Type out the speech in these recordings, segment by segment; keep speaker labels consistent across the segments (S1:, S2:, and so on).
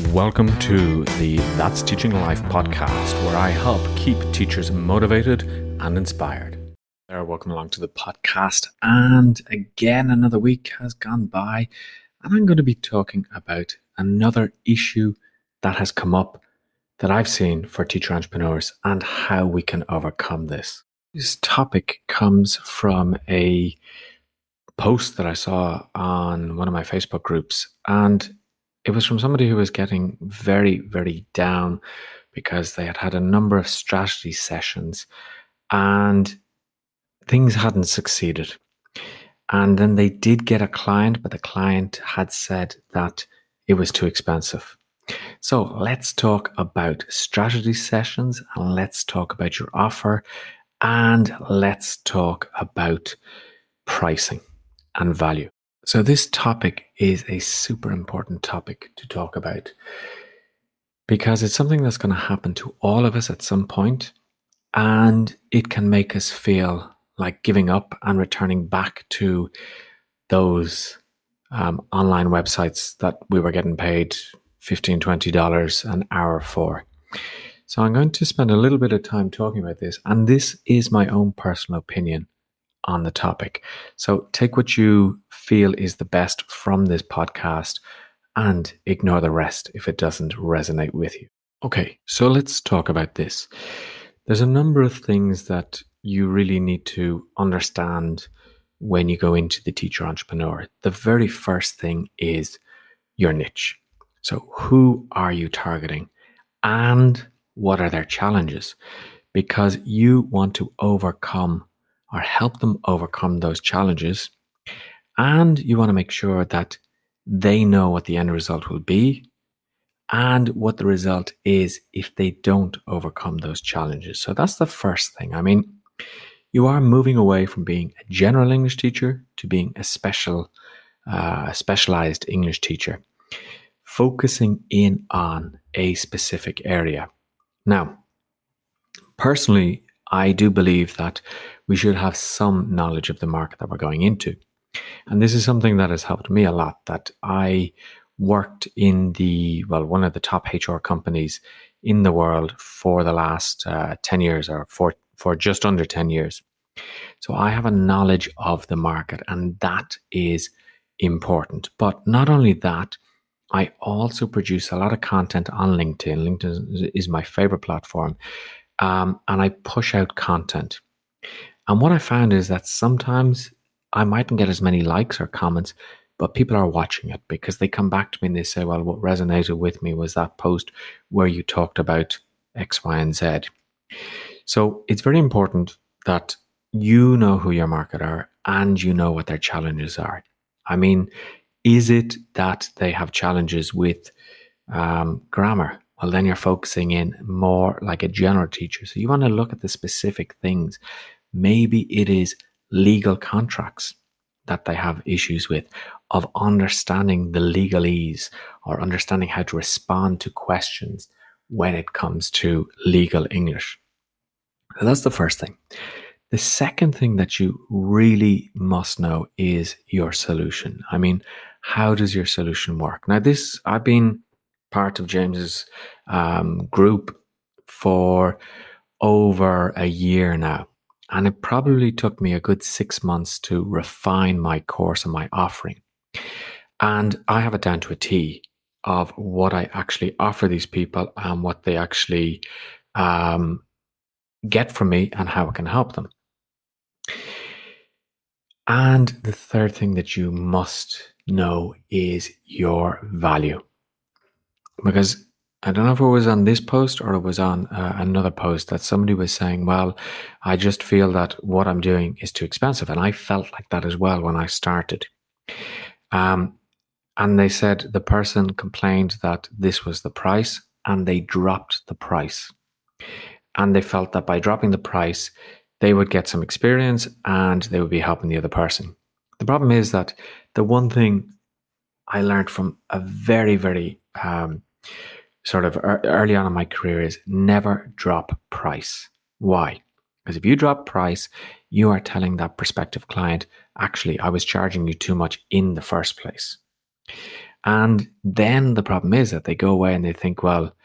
S1: Welcome to the That's Teaching Life podcast, where I help keep teachers motivated and inspired. There, welcome along to the podcast. And again, another week has gone by, and I'm going to be talking about another issue that has come up that I've seen for teacher entrepreneurs and how we can overcome this. This topic comes from a post that I saw on one of my Facebook groups, and it was from somebody who was getting very, very down because they had had a number of strategy sessions and things hadn't succeeded. And then they did get a client, but the client had said that it was too expensive. So let's talk about strategy sessions and let's talk about your offer and let's talk about pricing and value. So, this topic is a super important topic to talk about because it's something that's going to happen to all of us at some point, and it can make us feel like giving up and returning back to those um, online websites that we were getting paid $15, $20 an hour for. So, I'm going to spend a little bit of time talking about this, and this is my own personal opinion on the topic. So take what you feel is the best from this podcast and ignore the rest if it doesn't resonate with you. Okay, so let's talk about this. There's a number of things that you really need to understand when you go into the teacher entrepreneur. The very first thing is your niche. So, who are you targeting and what are their challenges? Because you want to overcome or help them overcome those challenges. And you want to make sure that they know what the end result will be and what the result is if they don't overcome those challenges. So that's the first thing. I mean, you are moving away from being a general English teacher to being a special, uh, specialized English teacher, focusing in on a specific area. Now, personally, I do believe that we should have some knowledge of the market that we're going into. And this is something that has helped me a lot that I worked in the, well, one of the top HR companies in the world for the last uh, 10 years or for, for just under 10 years. So I have a knowledge of the market and that is important. But not only that, I also produce a lot of content on LinkedIn. LinkedIn is my favorite platform. Um, and I push out content. And what I found is that sometimes I mightn't get as many likes or comments, but people are watching it because they come back to me and they say, well, what resonated with me was that post where you talked about X, Y, and Z. So it's very important that you know who your market are and you know what their challenges are. I mean, is it that they have challenges with um, grammar? Well, then you're focusing in more like a general teacher. So you want to look at the specific things Maybe it is legal contracts that they have issues with, of understanding the legalese or understanding how to respond to questions when it comes to legal English. So that's the first thing. The second thing that you really must know is your solution. I mean, how does your solution work? Now, this, I've been part of James's um, group for over a year now. And it probably took me a good six months to refine my course and my offering. And I have it down to a T of what I actually offer these people and what they actually um, get from me and how it can help them. And the third thing that you must know is your value. Because I don't know if it was on this post or it was on uh, another post that somebody was saying, well, I just feel that what I'm doing is too expensive. And I felt like that as well when I started. Um, and they said the person complained that this was the price and they dropped the price. And they felt that by dropping the price, they would get some experience and they would be helping the other person. The problem is that the one thing I learned from a very, very um, sort of early on in my career is never drop price. Why? Because if you drop price, you are telling that prospective client, actually, I was charging you too much in the first place. And then the problem is that they go away and they think, well,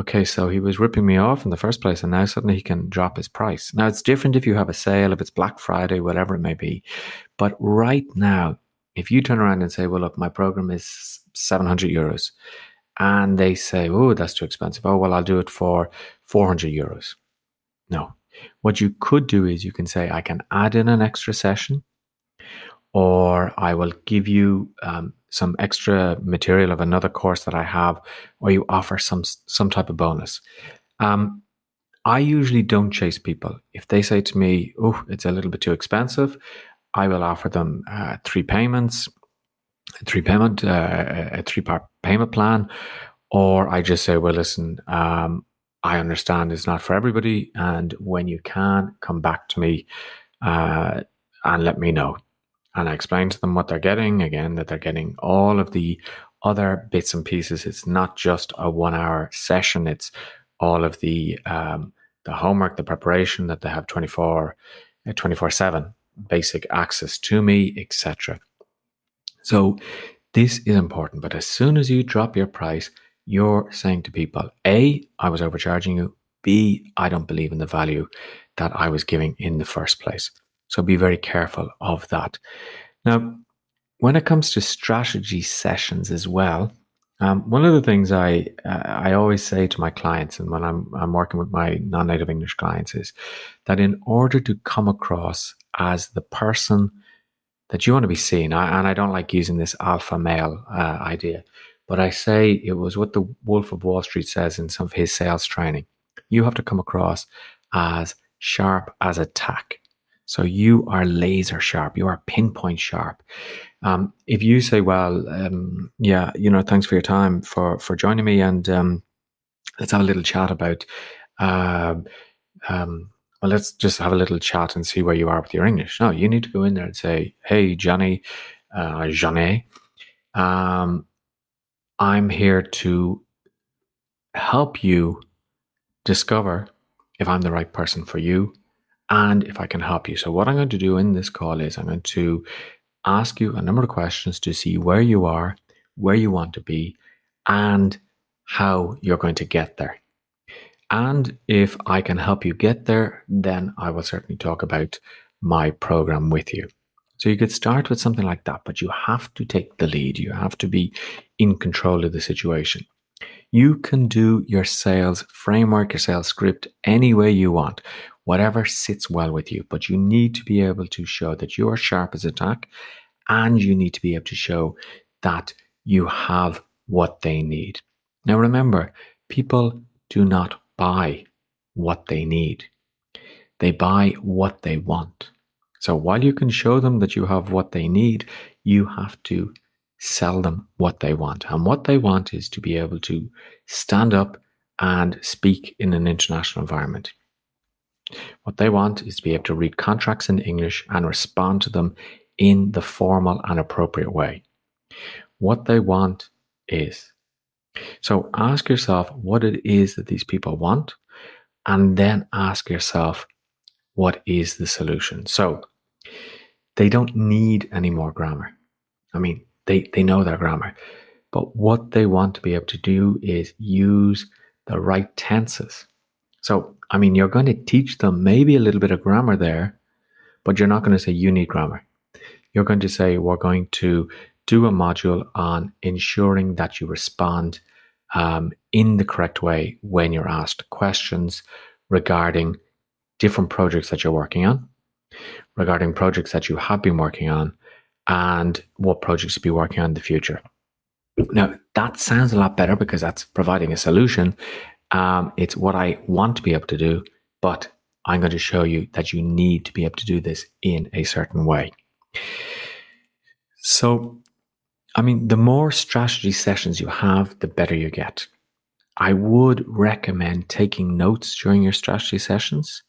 S1: okay, so he was ripping me off in the first place, and now suddenly he can drop his price. Now it's different if you have a sale, if it's Black Friday, whatever it may be. But right now, if you turn around and say, well, look, my program is 700 euros, and they say, oh, that's too expensive. Oh, well, I'll do it for 400 euros. No. What you could do is you can say, I can add in an extra session, or I will give you um, some extra material of another course that I have, or you offer some some type of bonus. Um, I usually don't chase people. If they say to me, "Oh, it's a little bit too expensive," I will offer them uh, three payments, three payment, uh, a three part payment plan, or I just say, "Well, listen, um, I understand it's not for everybody, and when you can, come back to me uh, and let me know." And I explain to them what they're getting again, that they're getting all of the other bits and pieces. It's not just a one hour session, it's all of the um, the homework, the preparation that they have 24 uh, 24 7 basic access to me, etc. So this is important. But as soon as you drop your price, you're saying to people, A, I was overcharging you. B, I don't believe in the value that I was giving in the first place. So be very careful of that. Now, when it comes to strategy sessions as well, um, one of the things I uh, I always say to my clients, and when I'm I'm working with my non-native English clients, is that in order to come across as the person that you want to be seen, I, and I don't like using this alpha male uh, idea, but I say it was what the Wolf of Wall Street says in some of his sales training. You have to come across as sharp as a tack. So you are laser sharp. You are pinpoint sharp. Um, if you say, "Well, um, yeah, you know, thanks for your time for for joining me, and um, let's have a little chat about." Uh, um, well, let's just have a little chat and see where you are with your English. No, you need to go in there and say, "Hey, Johnny, uh, Johnny, um, I'm here to help you discover if I'm the right person for you and if I can help you. So, what I'm going to do in this call is I'm going to ask you a number of questions to see where you are, where you want to be, and how you're going to get there. And if I can help you get there, then I will certainly talk about my program with you. So you could start with something like that, but you have to take the lead. You have to be in control of the situation. You can do your sales framework, your sales script any way you want, whatever sits well with you. But you need to be able to show that you are sharp as a tack and you need to be able to show that you have what they need. Now, remember, people do not buy what they need, they buy what they want. So while you can show them that you have what they need, you have to sell them what they want. And what they want is to be able to stand up and speak in an international environment. What they want is to be able to read contracts in English and respond to them in the formal and appropriate way. What they want is. So ask yourself what it is that these people want, and then ask yourself what is the solution. So they don't need any more grammar. I mean, they, they know their grammar. But what they want to be able to do is use the right tenses. So, I mean, you're going to teach them maybe a little bit of grammar there, but you're not going to say you need grammar. You're going to say we're going to do a module on ensuring that you respond um, in the correct way when you're asked questions regarding different projects that you're working on, regarding projects that you have been working on, and what projects you'll be working on in the future. Now, that sounds a lot better because that's providing a solution um, it's what I want to be able to do, but I'm going to show you that you need to be able to do this in a certain way. So, I mean, the more strategy sessions you have, the better you get. I would recommend taking notes during your strategy sessions.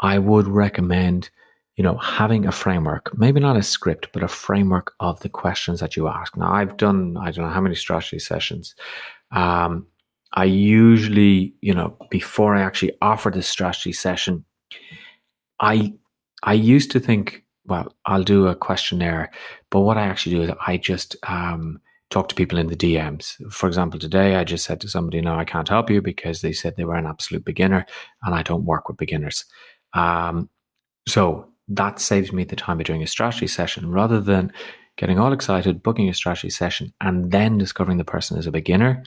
S1: I would recommend, you know, having a framework, maybe not a script, but a framework of the questions that you ask. Now, I've done, I don't know how many strategy sessions. Um, I usually, you know, before I actually offer the strategy session, I I used to think, well, I'll do a questionnaire, but what I actually do is I just um, talk to people in the DMs. For example, today I just said to somebody, no, I can't help you because they said they were an absolute beginner and I don't work with beginners. Um, so that saves me the time of doing a strategy session rather than getting all excited, booking a strategy session, and then discovering the person is a beginner.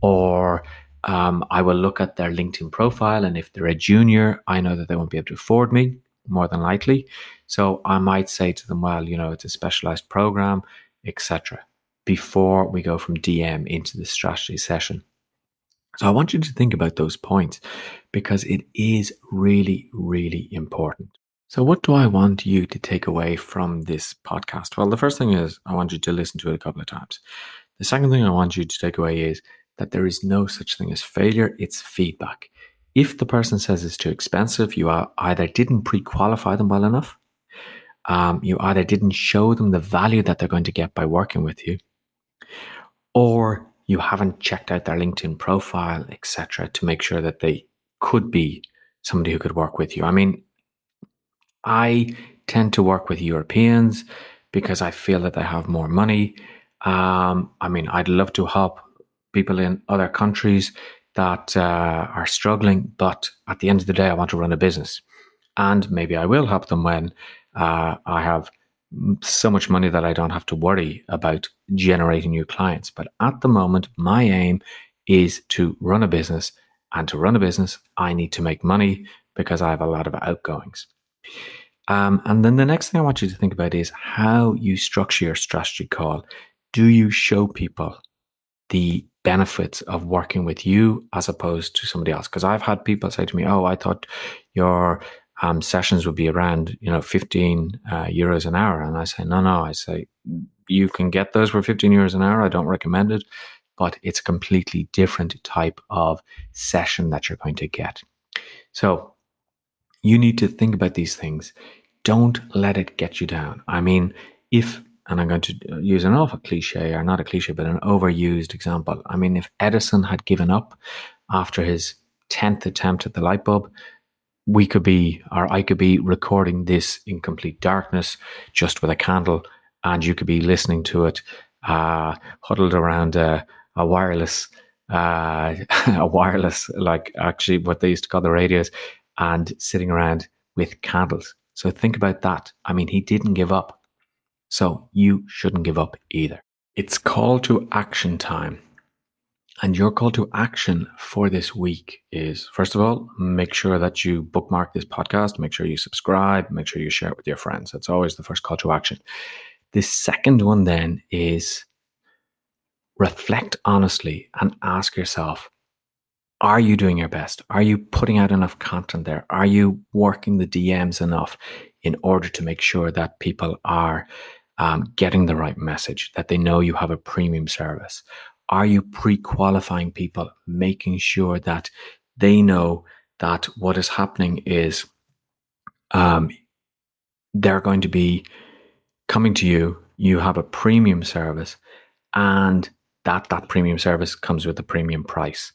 S1: Or um, I will look at their LinkedIn profile, and if they're a junior, I know that they won't be able to afford me more than likely. So I might say to them, well, you know, it's a specialized program, etc before we go from DM into the strategy session. So I want you to think about those points because it is really, really important. So, what do I want you to take away from this podcast? Well, the first thing is I want you to listen to it a couple of times. The second thing I want you to take away is that there is no such thing as failure, it's feedback. If the person says it's too expensive, you are either didn't pre qualify them well enough, um, you either didn't show them the value that they're going to get by working with you, or you haven't checked out their LinkedIn profile, etc., to make sure that they could be somebody who could work with you. I mean, I tend to work with Europeans because I feel that they have more money. Um, I mean, I'd love to help people in other countries that uh, are struggling, but at the end of the day, I want to run a business. And maybe I will help them when uh, I have so much money that I don't have to worry about generating new clients. But at the moment, my aim is to run a business. And to run a business, I need to make money because I have a lot of outgoings. Um, and then the next thing I want you to think about is how you structure your strategy call. Do you show people the benefits of working with you as opposed to somebody else? Because I've had people say to me, "Oh, I thought your um, sessions would be around you know 15 uh, euros an hour. And i say no no. I say you can get those for 15 euros an hour. I don't recommend it. But it's a completely different type of session that you're going to get. So you need to think about these things. Don't let it get you down. I mean if and i'm going to uh, use an awful cliche or not a cliche but an overused example i mean if edison had given up after his 10th attempt at the light bulb we could be, or I could be recording this in complete darkness, just with a candle, and you could be listening to it, uh, huddled around a, a wireless, uh, a wireless, like actually what they used to call the radios, and sitting around with candles. So think about that. I mean, he didn't give up. So you shouldn't give up either. It's call to action time. And your call to action for this week is first of all, make sure that you bookmark this podcast, make sure you subscribe, make sure you share it with your friends. That's always the first call to action. The second one then is reflect honestly and ask yourself are you doing your best? Are you putting out enough content there? Are you working the DMs enough in order to make sure that people are um, getting the right message, that they know you have a premium service? Are you pre qualifying people, making sure that they know that what is happening is um, they're going to be coming to you, you have a premium service, and that that premium service comes with a premium price.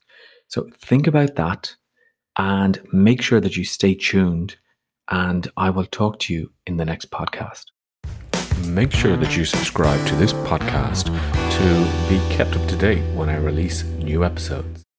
S1: So think about that and make sure that you stay tuned and I will talk to you in the next podcast make sure that you subscribe to this podcast to be kept up to date when I release new episodes.